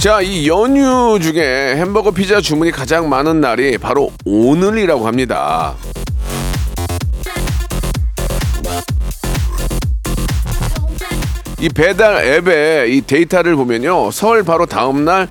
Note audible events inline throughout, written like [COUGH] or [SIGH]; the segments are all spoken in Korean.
자, 이 연휴 중에 햄버거 피자 주문이 가장 많은 날이 바로 오늘이라고 합니다. 이 배달 앱에 이 데이터를 보면요. 설 바로 다음 날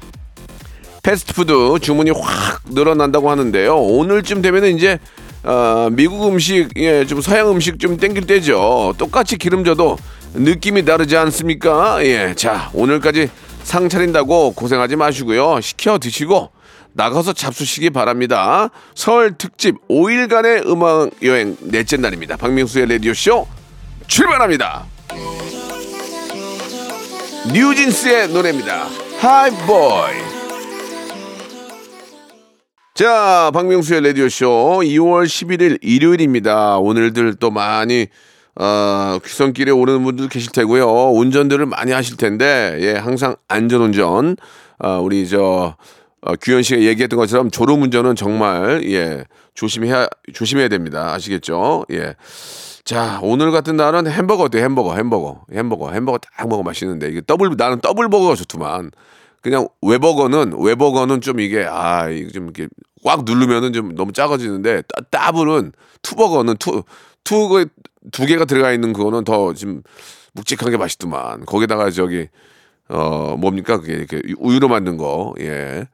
패스트푸드 주문이 확 늘어난다고 하는데요. 오늘쯤 되면은 이제 어, 미국 음식, 예, 좀 서양 음식 좀 땡길 때죠. 똑같이 기름져도 느낌이 다르지 않습니까? 예, 자 오늘까지 상 차린다고 고생하지 마시고요. 시켜 드시고 나가서 잡수시기 바랍니다. 설 특집 5일간의 음악 여행 넷째 날입니다. 박명수의 라디오 쇼 출발합니다. 뉴진스의 노래입니다. 하이보이. 자, 박명수의 라디오쇼 2월 11일 일요일입니다. 오늘들 또 많이, 어, 귀성길에 오르는 분들 계실 테고요. 운전들을 많이 하실 텐데, 예, 항상 안전운전. 어, 우리 저, 어, 규현 씨가 얘기했던 것처럼 졸음 운전은 정말, 예, 조심해야, 조심해야 됩니다. 아시겠죠? 예. 자, 오늘 같은 날은 햄버거 어때요? 햄버거, 햄버거, 햄버거, 햄버거 딱 먹어 맛있는데 이게 더블 나는 더블 버거가 좋더만. 그냥 외버거는 외버거는 좀 이게 아 이게 좀 이렇게 꽉 누르면은 좀 너무 작아지는데 따, 더블은 two버거는 two two 두 개가 들어가 있는 그거는 더좀 묵직한 게 맛있더만. 거기다가 저기 어 뭡니까 그게 이렇게 우유로 만든 거 예.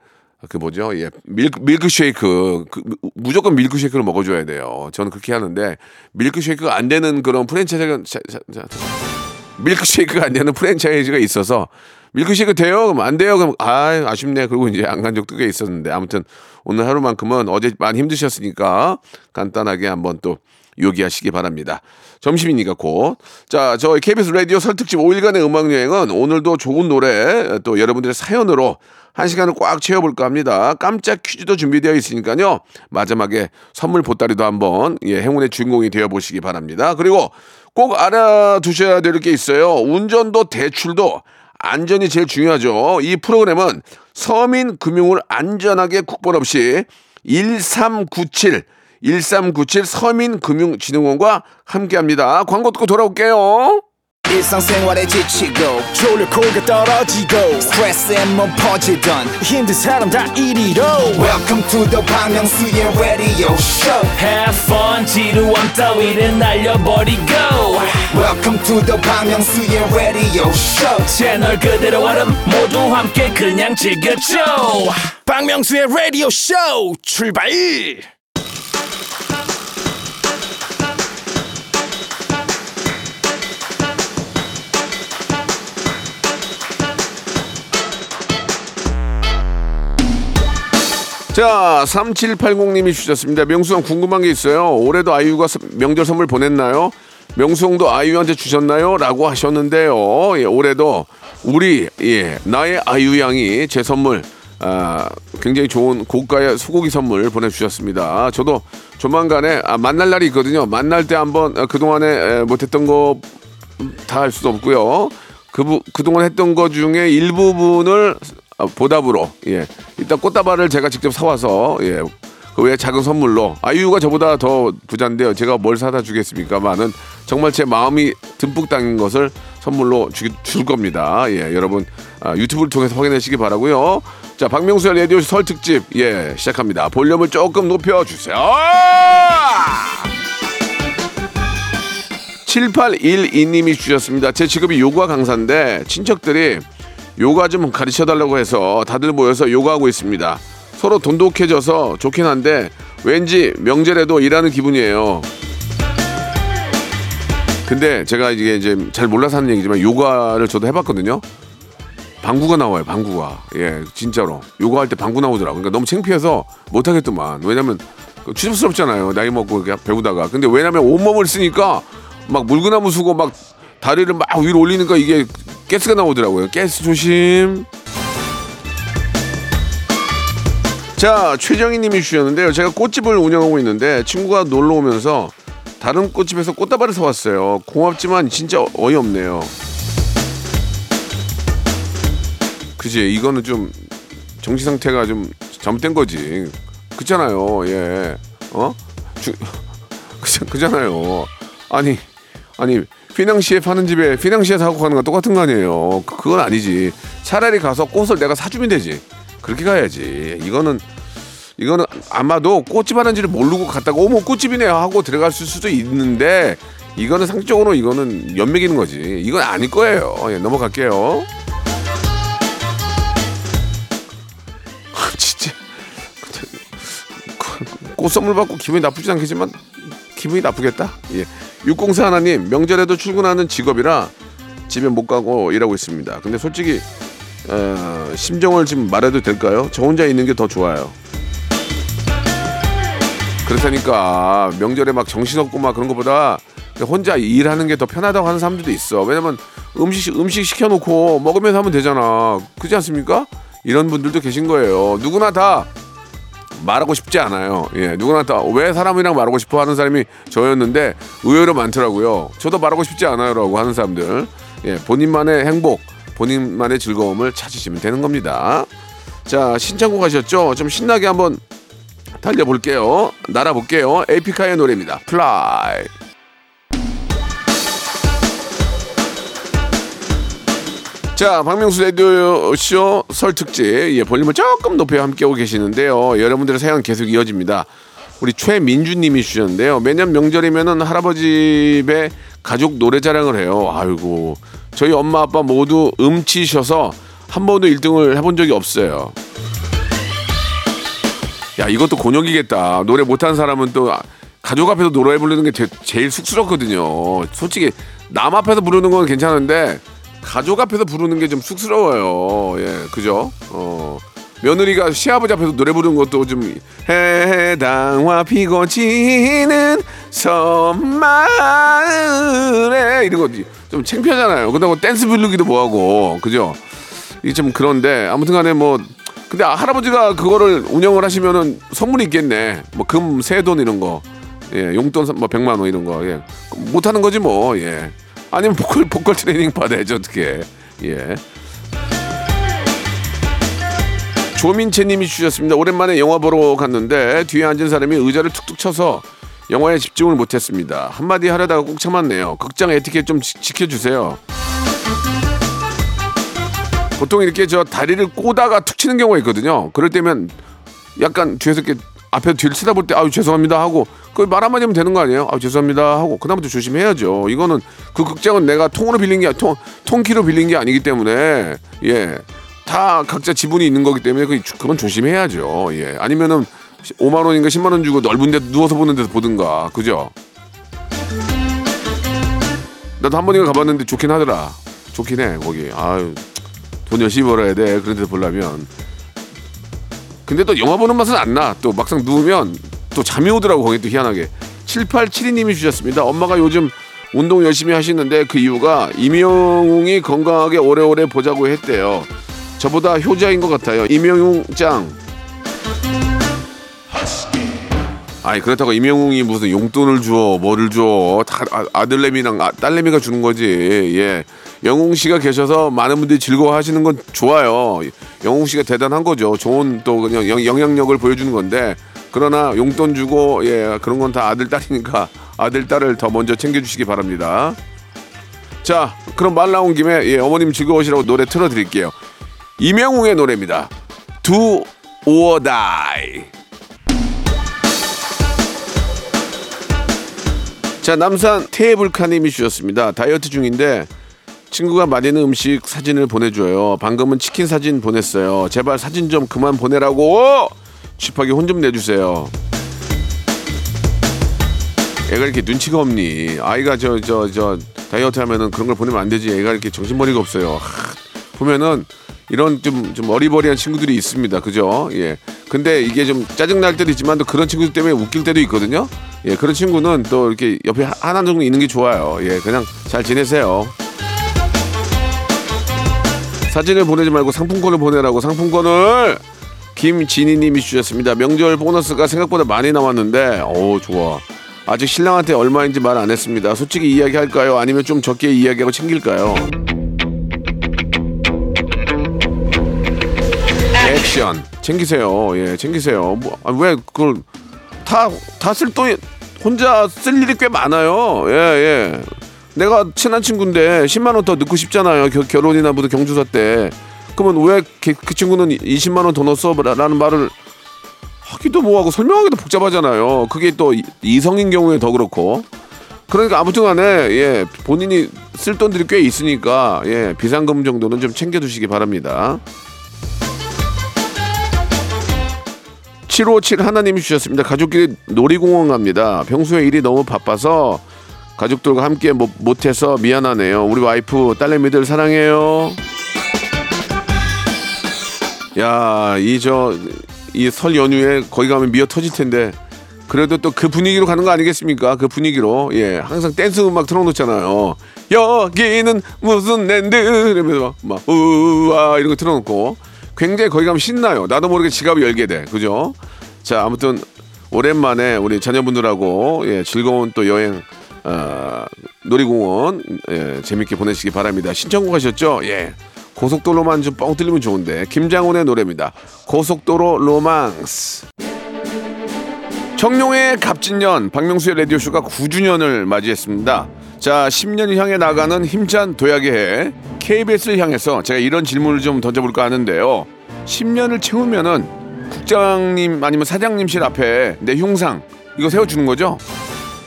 그 뭐죠? 예, 밀크 밀크쉐이크 그, 무조건 밀크쉐이크를 먹어줘야 돼요. 저는 그렇게 하는데 밀크쉐이크가 안 되는 그런 프랜차이즈가 밀크쉐이크가 안 되는 프랜차이즈가 있어서 밀크쉐이크 돼요? 그럼 안 돼요? 그럼 아 아쉽네. 그리고 이제 안 간 적도 꽤 있었는데 아무튼 오늘 하루만큼은 어제 많이 힘드셨으니까 간단하게 한번 또 요기하시기 바랍니다. 점심이니까 곧. 자, 저희 KBS 라디오 설특집 5일간의 음악여행은 오늘도 좋은 노래 또 여러분들의 사연으로 한 시간을 꽉 채워볼까 합니다. 깜짝 퀴즈도 준비되어 있으니까요. 마지막에 선물 보따리도 한번 예, 행운의 주인공이 되어보시기 바랍니다. 그리고 꼭 알아두셔야 될 게 있어요. 운전도 대출도 안전이 제일 중요하죠. 이 프로그램은 서민 금융을 안전하게 국번 없이 1397 1397 서민금융진흥원과 함께합니다. 광고 듣고 돌아올게요. 일상생활에 지치고, 졸려 코가 떨어지고, 스트레스에 몸 퍼지던, 힘든 사람 다 이리로. welcome to the Bang Myung-soo's radio show Have fun, 지루함 따위를 날려버리고. welcome to the Bang Myung-soo's radio show 채널 그대로 얼음 모두 함께 그냥 즐겨줘. 박명수의 라디오 쇼 출발 자, 3780님이 주셨습니다. 명수 형 궁금한 게 있어요. 올해도 아이유가 서- 명절 선물 보냈나요? 명수 형도 아이유한테 주셨나요? 라고 하셨는데요. 예, 올해도 우리, 예, 나의 아이유 양이 제 선물, 아, 굉장히 좋은 고가의 소고기 선물 보내주셨습니다. 저도 조만간에, 아, 만날 날이 있거든요. 만날 때 한번 아, 그동안에 에, 못했던 거 다 할 수도 없고요. 그, 부- 그동안 했던 것 중에 일부분을 아, 보답으로, 예. 일단 꽃다발을 제가 직접 사와서, 예. 그 외에 작은 선물로 아이유가 저보다 더 부자인데요. 제가 뭘 사다 주겠습니까만은 정말 제 마음이 듬뿍 담긴 것을 선물로 주, 줄 겁니다. 예, 여러분 아, 유튜브를 통해서 확인하시기 바라고요. 자, 박명수의 라디오 설 특집 예 시작합니다. 볼륨을 조금 높여 주세요. 7812님이 주셨습니다. 제 직업이 요가 강사인데 친척들이 요가 좀 가르쳐 달라고 해서 다들 모여서 요가하고 있습니다. 서로 돈독해져서 좋긴 한데 왠지 명절에도 일하는 기분이에요. 근데 제가 이게 이제 잘 몰라서 하는 얘기지만 요가를 저도 해봤거든요. 방구가 나와요, 방구가. 예, 진짜로. 요가 할 때 방구 나오더라고요. 그러니까 너무 창피해서 못하겠더만. 왜냐면 그 추접스럽잖아요. 나이 먹고 이렇게 배우다가. 근데 왜냐면 온몸을 쓰니까 막 물구나무 쓰고 막 다리를 막 위로 올리니까 이게 가스가 나오더라고요. 가스 조심. 자, 최정희 님이 주셨는데요. 제가 꽃집을 운영하고 있는데 친구가 놀러 오면서 다른 꽃집에서 꽃다발을 사왔어요. 고맙지만 진짜 어이없네요. 그지? 이거는 좀 정신 상태가 좀 잘못된 거지. 그렇잖아요. 예. 어? 주, 그, [LAUGHS] 그잖아요. 아니, 아니, 휘낭시에 파는 집에 휘낭시에 사고 가는 건 똑같은 거 아니에요. 그- 그건 아니지. 차라리 가서 꽃을 내가 사주면 되지. 그렇게 가야지. 이거는 이거는 아마도 꽃집 하는지를 모르고 갔다가 어머 꽃집이네 하고 들어갔을 수도 있는데 이거는 상적으로 이거는 연맥이는 거지. 이건 아닐 거예요. 예, 넘어갈게요. 아, [LAUGHS] 진짜 꽃 선물 받고 기분이 나쁘지 않겠지만 기분이 나쁘겠다. 예. 604 하나님 명절에도 출근하는 직업이라 집에 못 가고 일하고 있습니다. 근데 솔직히 어, 심정을 지금 말해도 될까요? 저 혼자 있는 게 더 좋아요. 그렇다니까 명절에 막 정신없고 막 그런 것보다 혼자 일하는 게 더 편하다고 하는 사람들도 있어. 왜냐면 음식 음식 시켜놓고 먹으면서 하면 되잖아. 그렇지 않습니까? 이런 분들도 계신 거예요. 누구나 다 말하고 싶지 않아요. 예, 누구나 다 왜 사람이랑 말하고 싶어 하는 사람이 저였는데 의외로 많더라고요. 저도 말하고 싶지 않아요라고 하는 사람들. 예, 본인만의 행복, 본인만의 즐거움을 찾으시면 되는 겁니다. 자, 신청곡 하셨죠? 좀 신나게 한번 달려볼게요. 날아볼게요. 에픽하이의 노래입니다. Fly. 자, 박명수 라디오쇼 설 특집. 예, 볼륨을 조금 높여 함께하고 계시는데요. 여러분들의 사연 계속 이어집니다. 우리 최민주님이 주셨는데요. 매년 명절이면은 할아버지 집에 가족 노래 자랑을 해요. 아이고. 저희 엄마 아빠 모두 음치셔서 한 번도 1등을 해본 적이 없어요. 야 이것도 곤욕이겠다. 노래 못하는 사람은 또 가족 앞에서 노래 부르는 게 제, 제일 쑥스럽거든요. 솔직히 남 앞에서 부르는 건 괜찮은데 가족 앞에서 부르는 게 좀 쑥스러워요. 예, 그죠? 어. 며느리가 시아버지 앞에서 노래 부르는 것도 좀 해당화 피고 지는 섬마을에 이런 거좀 창피하잖아요. 그렇다고 댄스 부르기도 뭐하고 그죠? 이게 좀 그런데 아무튼간에 뭐 근데 할아버지가 그거를 운영을 하시면은 선물이 있겠네. 뭐 금, 세 돈 이런 거. 예, 용돈 뭐 100만 원 이런 거. 예. 못 하는 거지 뭐. 예. 아니면 보컬 보컬 트레이닝 받아야죠, 어떻게. 예. 조민채 님이 주셨습니다. 오랜만에 영화 보러 갔는데 뒤에 앉은 사람이 의자를 툭툭 쳐서 영화에 집중을 못했습니다. 한마디 하려다가 꼭 참았네요. 극장 에티켓 좀 지, 지켜주세요. 보통 이렇게 저 다리를 꼬다가 툭 치는 경우가 있거든요. 그럴 때면 약간 뒤에서 이렇게 앞에 뒤를 쳐다볼 때 아유 죄송합니다 하고 그 말 한마디 하면 되는 거 아니에요? 아 죄송합니다 하고 그다음부터 조심해야죠. 이거는 그 극장은 내가 통으로 빌린 게 통, 통키로 빌린 게 아니기 때문에 예. 다 각자 지분이 있는 거기 때문에 그, 그건 조심해야죠. 예. 아니면은 5만 원인가 10만 원 주고 넓은 데 누워서 보는 데서 보든가. 그죠? 나도 한 번인가 가봤는데 좋긴 하더라. 좋긴 해, 거기. 아유, 돈 열심히 벌어야 돼. 그런 데서 보려면. 근데 또 영화 보는 맛은 안 나. 또 막상 누우면 또 잠이 오더라고, 거기 또 희한하게. 7872님이 주셨습니다. 엄마가 요즘 운동 열심히 하시는데 그 이유가 임영웅이 건강하게 오래오래 보자고 했대요. 저보다 효자인 것 같아요. 임영웅 짱. 아니 그렇다고 임영웅이 무슨 용돈을 줘, 뭐를 줘? 다 아- 아들내미랑 아- 딸내미가 주는 거지. 예. 영웅 씨가 계셔서 많은 분들이 즐거워하시는 건 좋아요. 영웅 씨가 대단한 거죠. 좋은 또 그냥 영- 영향력을 보여주는 건데 그러나 용돈 주고 예 그런 건 다 아들 딸이니까 아들 딸을 더 먼저 챙겨주시기 바랍니다. 자 그럼 말 나온 김에 예 어머님 즐거우시라고 노래 틀어드릴게요. 이명웅의 노래입니다. Or Die. 자 남산 테이블카님이 주셨습니다. 다이어트 중인데 친구가 맛있는 음식 사진을 보내줘요. 방금은 치킨 사진 보냈어요. 제발 사진 좀 그만 보내라고 쥐하게 혼 좀 내주세요. 애가 이렇게 눈치가 없니? 아이가 저 저 저 다이어트 하면은 그런 걸 보내면 안 되지. 애가 이렇게 정신머리가 없어요. 하, 보면은 이런 좀, 좀 어리버리한 친구들이 있습니다. 그죠? 예. 근데 이게 좀 짜증날 때도 있지만 또 그런 친구들 때문에 웃길 때도 있거든요. 예. 그런 친구는 또 이렇게 옆에 하- 하나 정도 있는 게 좋아요. 예. 그냥 잘 지내세요. 사진을 보내지 말고 상품권을 보내라고 상품권을 김진희님이 주셨습니다. 명절 보너스가 생각보다 많이 남았는데, 오 좋아. 아직 신랑한테 얼마인지 말 안 했습니다. 솔직히 이야기할까요? 아니면 좀 적게 이야기하고 챙길까요? 액션 챙기세요. 예, 챙기세요. 뭐, 아, 왜 그걸 다다 쓸 돈이 혼자 쓸 일이 꽤 많아요. 예, 예. 내가 친한 친구인데 10만 원 더 넣고 싶잖아요. 겨, 결혼이나 무슨 경조사 때. 그러면 왜 그 친구는 20만 원 더 넣었어? 라는 말을 하기도 뭐하고 설명하기도 복잡하잖아요. 그게 또 이- 이성인 경우에 더 그렇고. 그러니까 아무튼 간에 예 본인이 쓸 돈들이 꽤 있으니까 예 비상금 정도는 좀 챙겨 두시기 바랍니다. 757 하나님이 주셨습니다. 가족끼리 놀이공원 갑니다. 평소에 일이 너무 바빠서 가족들과 함께 못, 못해서 미안하네요. 우리 와이프 딸내미들 사랑해요. 야, 이 저 이 설 연휴에 거기 가면 미어 터질 텐데 그래도 또 그 분위기로 가는 거 아니겠습니까? 그 분위기로 예 항상 댄스 음악 틀어놓잖아요. 여기는 무슨 랜드 이러면서 막 우와 이런 거 틀어놓고 굉장히 거기 가면 신나요. 나도 모르게 지갑을 열게 돼, 그죠? 자 아무튼 오랜만에 우리 자녀분들하고 예 즐거운 또 여행 어, 놀이공원 예, 재밌게 보내시기 바랍니다. 신청곡 하셨죠? 예. 고속도로만 좀 뻥 뚫리면 좋은데 김장훈의 노래입니다. 고속도로 로망스. 청룡의 갑진년 박명수의 라디오쇼가 9주년을 맞이했습니다. 자, 10년을 향해 나가는 힘찬 도약의 해 KBS를 향해서 제가 이런 질문을 좀 던져볼까 하는데요. 10년을 채우면은 국장님 아니면 사장님실 앞에 내 흉상 이거 세워주는 거죠?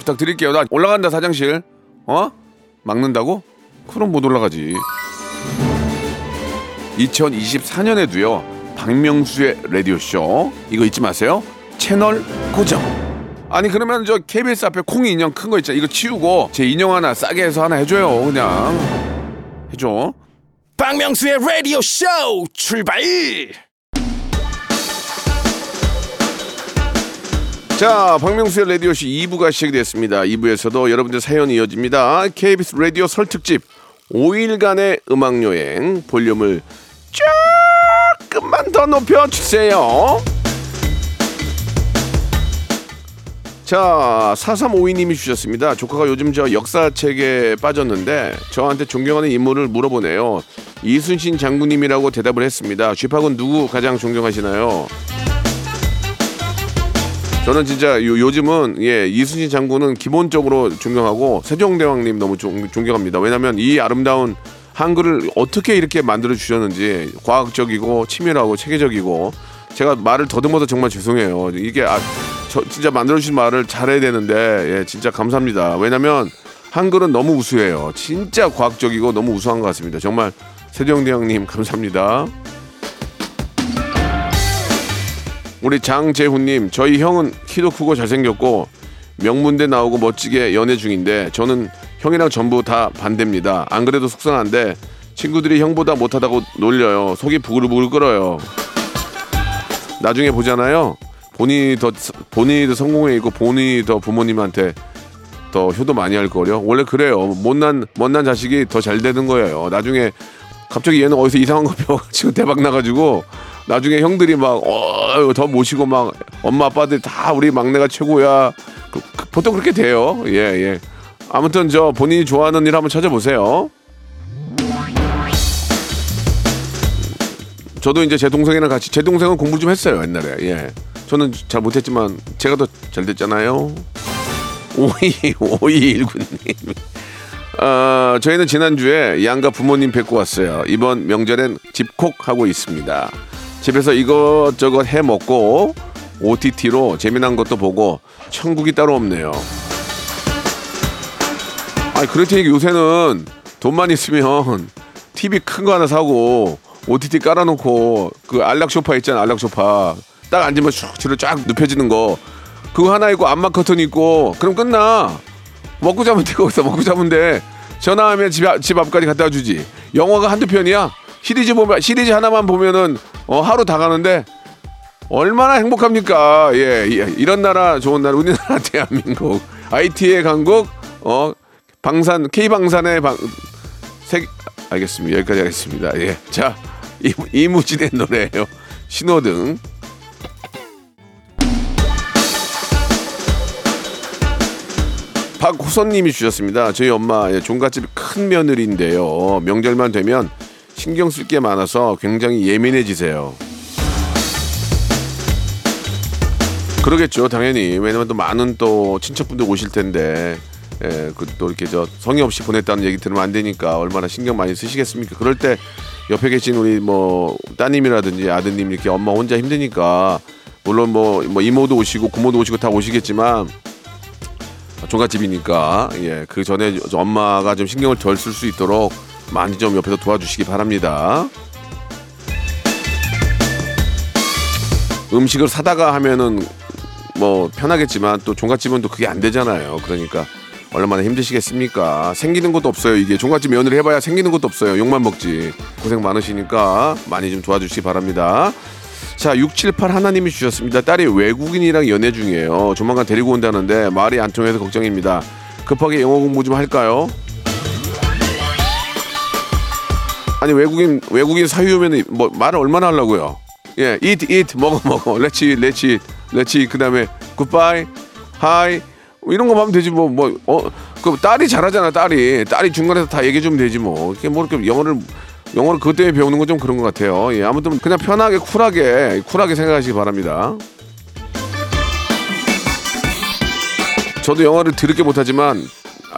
부탁드릴게요. 나 올라간다 사장실. 어? 막는다고? 그럼 못 올라가지. 2024년에도요. 박명수의 라디오 쇼 이거 잊지 마세요. 채널 고정. 아니 그러면 저 KBS 앞에 콩이 인형 큰 거 있잖아. 이거 치우고 제 인형 하나 싸게 해서 하나 해줘요. 그냥 해줘. 박명수의 라디오 쇼 출발 자, 박명수의 라디오 쇼 2부가 시작이 됐습니다. 2부에서도 여러분들 사연이 이어집니다. KBS 라디오 설 특집 5일간의 음악 여행 볼륨을 조금만 더 높여주세요. 자, 4352님이 주셨습니다. 조카가 요즘 저 역사책에 빠졌는데 저한테 존경하는 인물을 물어보네요. 이순신 장군님이라고 대답을 했습니다. 쥐팍은 누구 가장 존경하시나요? 저는 진짜 요, 요즘은 예 이순신 장군은 기본적으로 존경하고 세종대왕님 너무 존, 존경합니다. 왜냐하면 이 아름다운 한글을 어떻게 이렇게 만들어 주셨는지 과학적이고 치밀하고 체계적이고 제가 말을 더듬어서 정말 죄송해요. 이게 아, 저 진짜 만들어 주신 말을 잘해야 되는데 예 진짜 감사합니다. 왜냐하면 한글은 너무 우수해요. 진짜 과학적이고 너무 우수한 것 같습니다. 정말 세종대왕님 감사합니다. 우리 장재훈님 저희 형은 키도 크고 잘생겼고 명문대 나오고 멋지게 연애 중인데 저는 형이랑 전부 다 반대입니다. 안 그래도 속상한데 친구들이 형보다 못하다고 놀려요. 속이 부글부글 끓어요. 나중에 보잖아요. 본인이 더 본인이 더 성공해 있고 본인이 더 부모님한테 더 효도 많이 할 거려. 원래 그래요. 못난 못난 자식이 더 잘 되는 거예요. 나중에 갑자기 얘는 어디서 이상한 거 배워가지고 대박 나가지고 나중에 형들이 막 어, 더 모시고 막 엄마 아빠들 다 우리 막내가 최고야. 그, 그, 보통 그렇게 돼요. 예 예. 아무튼 저 본인이 좋아하는 일 한번 찾아보세요. 저도 이제 제 동생이랑 같이 제 동생은 공부 좀 했어요 옛날에. 예. 저는 잘 못했지만 제가 더 잘 됐잖아요. 오이 오이일구님. 어, 저희는 지난주에 양가 부모님 뵙고 왔어요. 이번 명절엔 집콕 하고 있습니다. 집에서 이것저것 해 먹고 OTT로 재미난 것도 보고 천국이 따로 없네요. 아니 그렇다니 요새는 돈만 있으면 TV 큰 거 하나 사고 OTT 깔아놓고 그 안락 소파 있잖아 안락 소파. 딱 앉으면 슉 뒤로 쫙 눕혀지는 거. 그거 하나 있고 안마 커튼 있고 그럼 끝나. 먹고 자면 돼 거기서 먹고 자면 돼. 전화하면 집, 앞- 집 앞까지 갖다 주지. 영화가 한두 편이야. 시리즈 보면 시리즈 하나만 보면은 어, 하루 다 가는데 얼마나 행복합니까? 예, 예 이런 나라 좋은 나라 우리나라 [LAUGHS] 대한민국. IT의 강국 어 방산 K 방산의 방 세, 알겠습니다. 여기까지 하겠습니다. 예. 자, 이무진의 노래예요. 신호등. 박호선님이 주셨습니다. 저희 엄마 예, 종갓집 큰 며느리인데요. 명절만 되면 신경 쓸 게 많아서 굉장히 예민해지세요. 그러겠죠, 당연히. 왜냐면 또 많은 또 친척분들 오실 텐데 예, 그 또 이렇게 저 성의 없이 보냈다는 얘기 들으면 안 되니까 얼마나 신경 많이 쓰시겠습니까? 그럴 때 옆에 계신 우리 뭐 따님이라든지 아드님 이렇게 엄마 혼자 힘드니까 물론 뭐, 뭐 이모도 오시고 고모도 오시고 다 오시겠지만 종갓집이니까 예, 그 전에 엄마가 좀 신경을 덜 쓸 수 있도록 많이 좀 옆에서 도와주시기 바랍니다. 음식을 사다가 하면은 뭐 편하겠지만 또 종갓집은 또 그게 안 되잖아요. 그러니까 얼마나 힘드시겠습니까? 생기는 것도 없어요. 이게 종갓집 며느리 해봐야 생기는 것도 없어요. 욕만 먹지. 고생 많으시니까 많이 좀 도와주시기 바랍니다. 자, 678 하나님이 주셨습니다. 딸이 외국인이랑 연애 중이에요. 조만간 데리고 온다는데 말이 안 통해서 걱정입니다. 급하게 영어 공부 좀 할까요? 아니 외국인 외국인 사유면 뭐 말을 얼마나 하려고요? 예, eat eat 먹어 먹어. eat let's eat 그다음에 goodbye, hi 뭐 이런 거 하면 되지 뭐 뭐 어 그 딸이 잘하잖아 딸이 딸이 중간에서 다 얘기해 주면 되지 뭐 이렇게 뭐 이렇게 영어를 영어를 그것 때문에 배우는 건 좀 그런 것 같아요. 예, 아무튼 그냥 편하게 쿨하게 쿨하게 생각하시기 바랍니다. 저도 영어를 들을게 못하지만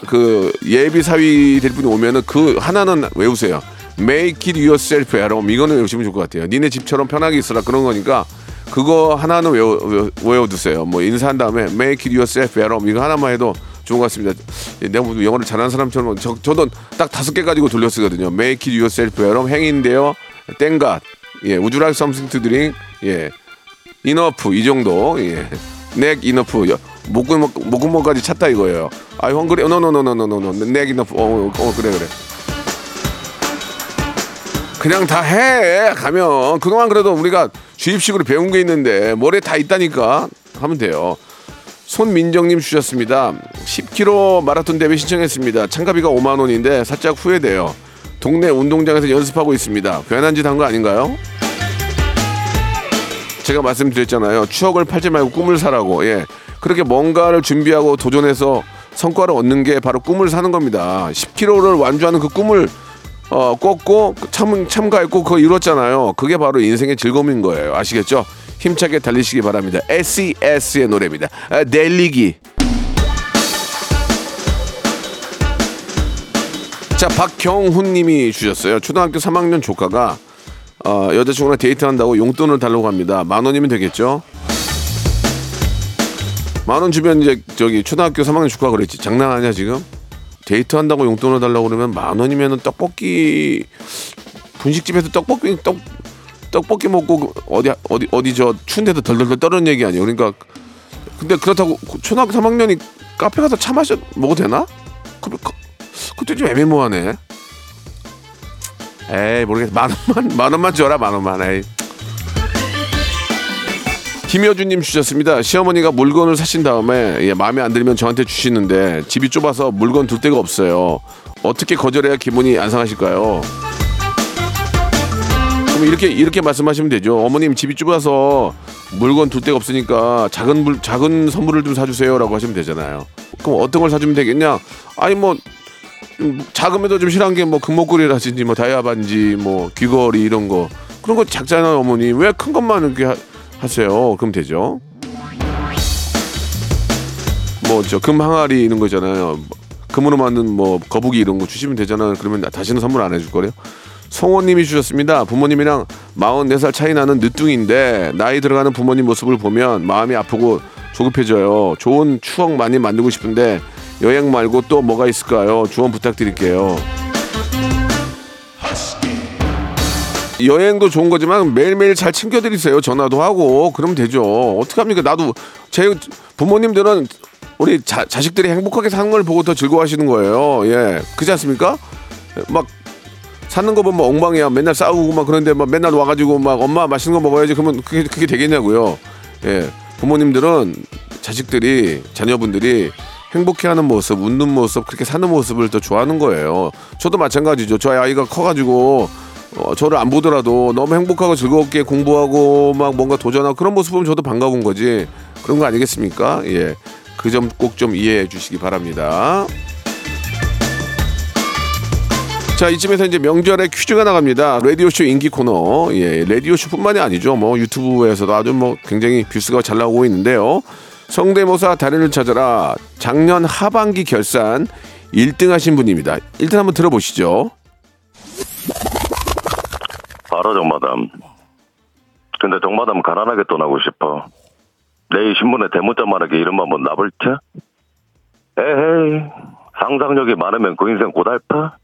그 예비 사위 될 분이 오면은 그 하나는 외우세요. Make it yourself at home 이거는 외우시면 좋을 것 같아요. 니네 집처럼 편하게 있어라 그런 거니까 그거 하나는 외워, 외워, 외워 두세요. 뭐 인사한 다음에 Make it yourself home 이거 하나만 해도 좋은 것 같습니다. 예, 내가 뭐 영어를 잘하는 사람처럼 저, 저도 딱 다섯 개 가지고 돌려 쓰거든요. Make it yourself at home 행인데요. 땡갓 예, like something to drink? 예, enough 이 정도 예. neck enough 목구멍 목구멍까지 찼다 이거예요. 아 헝그리 노노노노노노노 neck enough 어, 어 그래 그래. 그냥 다 해 가면 그동안 그래도 우리가 주입식으로 배운 게 있는데 머리에 다 있다니까 하면 돼요. 손민정님 주셨습니다. 10km 마라톤 대회 신청했습니다. 참가비가 5만 원인데 살짝 후회돼요. 동네 운동장에서 연습하고 있습니다. 괜한 짓 한 거 아닌가요? 제가 말씀드렸잖아요. 추억을 팔지 말고 꿈을 사라고. 예. 그렇게 뭔가를 준비하고 도전해서 성과를 얻는 게 바로 꿈을 사는 겁니다. 10km를 완주하는 그 꿈을 어, 꿨고 참, 참가했고 그거 이뤘잖아요. 그게 바로 인생의 즐거움인 거예요. 아시겠죠? 힘차게 달리시기 바랍니다. SES의 노래입니다. 아, 넬리기. 자, 박경훈 님이 주셨어요. 초등학교 3학년 조카가 어, 여자친구랑 데이트한다고 용돈을 달라고 합니다. 만 원이면 되겠죠? 만 원 주면 이제 저기 초등학교 3학년 조카가 그랬지. 장난하냐 지금? 데이트 한다고 용돈을 달라고 그러면 만 원이면은 떡볶이 분식집에서 떡볶이 떡 떡볶이 먹고 어디 어디 어디 저 추운데도 덜덜덜 떨는 얘기 아니에요. 그러니까 근데 그렇다고 초등학교 3학년이 카페 가서 차 마셔 먹어도 되나? 그, 그, 그때 좀 애매모하네. 에이 모르겠어. 만 원만 만 원만 줘라 만 원만. 에이. 김여주님 주셨습니다. 시어머니가 물건을 사신 다음에 예, 마음에 안 들면 저한테 주시는데 집이 좁아서 물건 둘 데가 없어요. 어떻게 거절해야 기분이 안 상하실까요? 그럼 이렇게 이렇게 말씀하시면 되죠. 어머님 집이 좁아서 물건 둘 데가 없으니까 작은 물 작은 선물을 좀 사주세요라고 하시면 되잖아요. 그럼 어떤 걸 사주면 되겠냐? 아니 뭐 음, 작음에도 좀 실한 게 뭐 금목걸이라든지 뭐 다이아 반지 뭐 귀걸이 이런 거 그런 거 작잖아요 어머니 왜 큰 것만 이렇게 하, 하세요. 그럼 되죠? 뭐 저 금 항아리 이런 거 있잖아요. 금으로 만든 뭐 거북이 이런 거 주시면 되잖아요. 그러면 다시는 선물 안 해줄 거래요. 송호님이 주셨습니다. 부모님이랑 44살 차이 나는 늦둥인데 나이 들어가는 부모님 모습을 보면 마음이 아프고 조급해져요. 좋은 추억 많이 만들고 싶은데 여행 말고 또 뭐가 있을까요? 조언 부탁드릴게요. 여행도 좋은 거지만 매일매일 잘 챙겨드리세요. 전화도 하고 그러면 되죠. 어떡합니까? 나도 제 부모님들은 우리 자, 자식들이 행복하게 사는 걸 보고 더 즐거워하시는 거예요. 예, 그렇지 않습니까? 막 사는 거 보면 엉망이야. 맨날 싸우고 막 그런데 막 맨날 와가지고 막 엄마 맛있는 거 먹어야지. 그러면 그게 그게 되겠냐고요. 예, 부모님들은 자식들이 자녀분들이 행복해하는 모습, 웃는 모습, 그렇게 사는 모습을 더 좋아하는 거예요. 저도 마찬가지죠. 저희 아이가 커가지고 어, 저를 안 보더라도 너무 행복하고 즐겁게 공부하고 막 뭔가 도전하고 그런 모습 보면 저도 반가운 거지. 그런 거 아니겠습니까? 예. 그 점 꼭 좀 이해해 주시기 바랍니다. 자, 이쯤에서 이제 명절에 퀴즈가 나갑니다. 라디오쇼 인기 코너. 예, 라디오쇼뿐만이 아니죠. 뭐 유튜브에서도 아주 뭐 굉장히 views가 잘 나오고 있는데요. 성대모사 달인을 찾아라. 작년 하반기 결산 1등 하신 분입니다. 일단 한번 들어보시죠. 알아 정마담. 근데 정마담 가난하게 떠나고 싶어. 내일 신문에 대문자 말하게 이름 한번 나불쳐? 에헤이 상상력이 많으면 그 인생 고달파?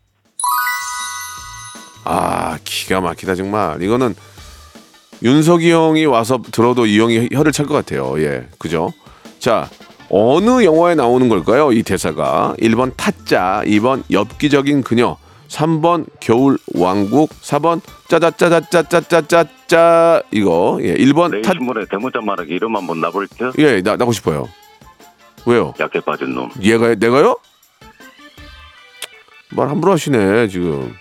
아, 기가 막히다 정말. 이거는 윤석이 형이 와서 들어도 이 형이 혀를 찰 것 같아요. 예, 그죠? 자, 어느 영화에 나오는 걸까요? 이 대사가 1번 타짜, 2번 엽기적인 그녀, 3번 겨울 왕국, 4번 짜자짜자짜짜짜짜 이거 예, 1번 내일 타 신문에 대문자 말하게 이름 한번 나불쳐? 예, 나 나고 싶어요. 왜요? 약해 빠진 놈. 얘가 내가요? 말 함부로 하시네 지금.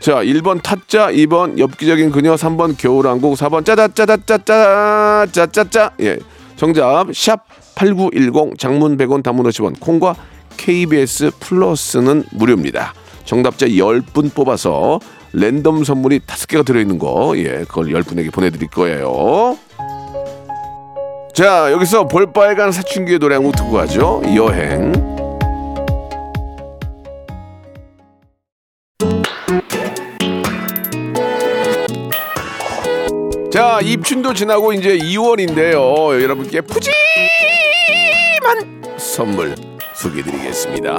자, 1번 타짜, 2번 엽기적인 그녀, 3번 겨울왕국, 4번 짜자짜자짜짜 짜짜짜. 예. 정답 샵 8910 장문 100원 단문 50원 콩과 KBS 플러스는 무료입니다. 정답자 10분 뽑아서 랜덤 선물이 5개가 들어있는 거, 예, 그걸 10분에게 보내드릴 거예요. 자, 여기서 볼빨간 사춘기의 노래 한 곡 듣고 가죠. 여행. 자, 입춘도 지나고 이제 2월인데요. 여러분께 푸짐한 선물 소개해드리겠습니다.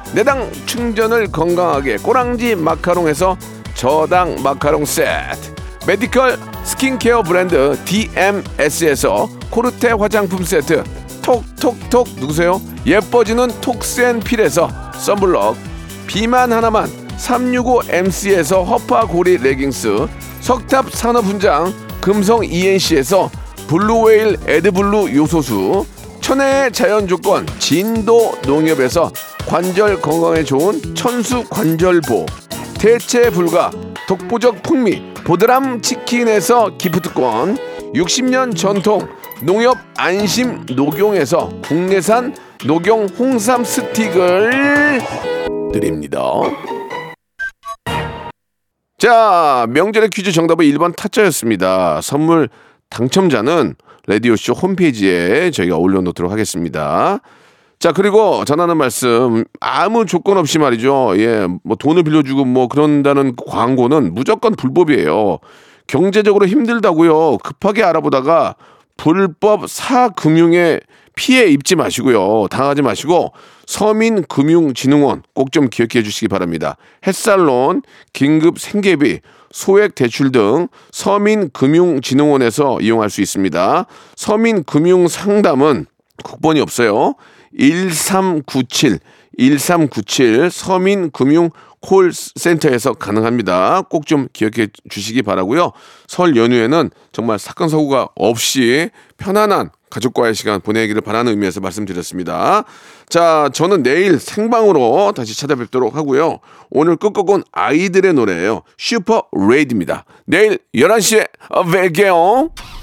내당 충전을 건강하게 꼬랑지 마카롱에서 저당 마카롱 세트, medical skincare 브랜드 DMS에서 코르테 화장품 세트, 톡톡톡 누구세요? 예뻐지는 톡스앤필에서 썬블럭, 비만 하나만 365MC에서 허파고리 레깅스, 석탑 산업훈장 금성 ENC에서 블루웨일 에드블루 요소수, 천혜의 자연 조건 진도 농협에서 관절 건강에 좋은 천수 관절보, 대체 불가 독보적 풍미 보드람 치킨에서 gift권, 60년 전통 농협 안심 녹용에서 국내산 녹용 홍삼 스틱을 드립니다. 자, 명절의 퀴즈 정답은 1번 타짜였습니다. 선물 당첨자는 라디오쇼 홈페이지에 저희가 올려놓도록 하겠습니다. 자, 그리고 전하는 말씀, 아무 조건 없이 말이죠. 예, 뭐 돈을 빌려주고 뭐 그런다는 광고는 무조건 불법이에요. 경제적으로 힘들다고요. 급하게 알아보다가 불법 사금융에 피해 입지 마시고요. 당하지 마시고 서민금융진흥원 꼭 좀 기억해 주시기 바랍니다. 햇살론, 긴급 생계비, 소액 대출 등 서민금융진흥원에서 이용할 수 있습니다. 서민금융상담은 국번이 없어요. 1397 1397 서민금융 콜센터에서 가능합니다. 꼭 좀 기억해 주시기 바라고요. 설 연휴에는 정말 사건 사고가 없이 편안한 가족과의 시간 보내기를 바라는 의미에서 말씀드렸습니다. 자, 저는 내일 생방으로 다시 찾아뵙도록 하고요. 오늘 끝곡은 아이들의 노래예요. 슈퍼 레이드입니다. 내일 11시에 뵐게요.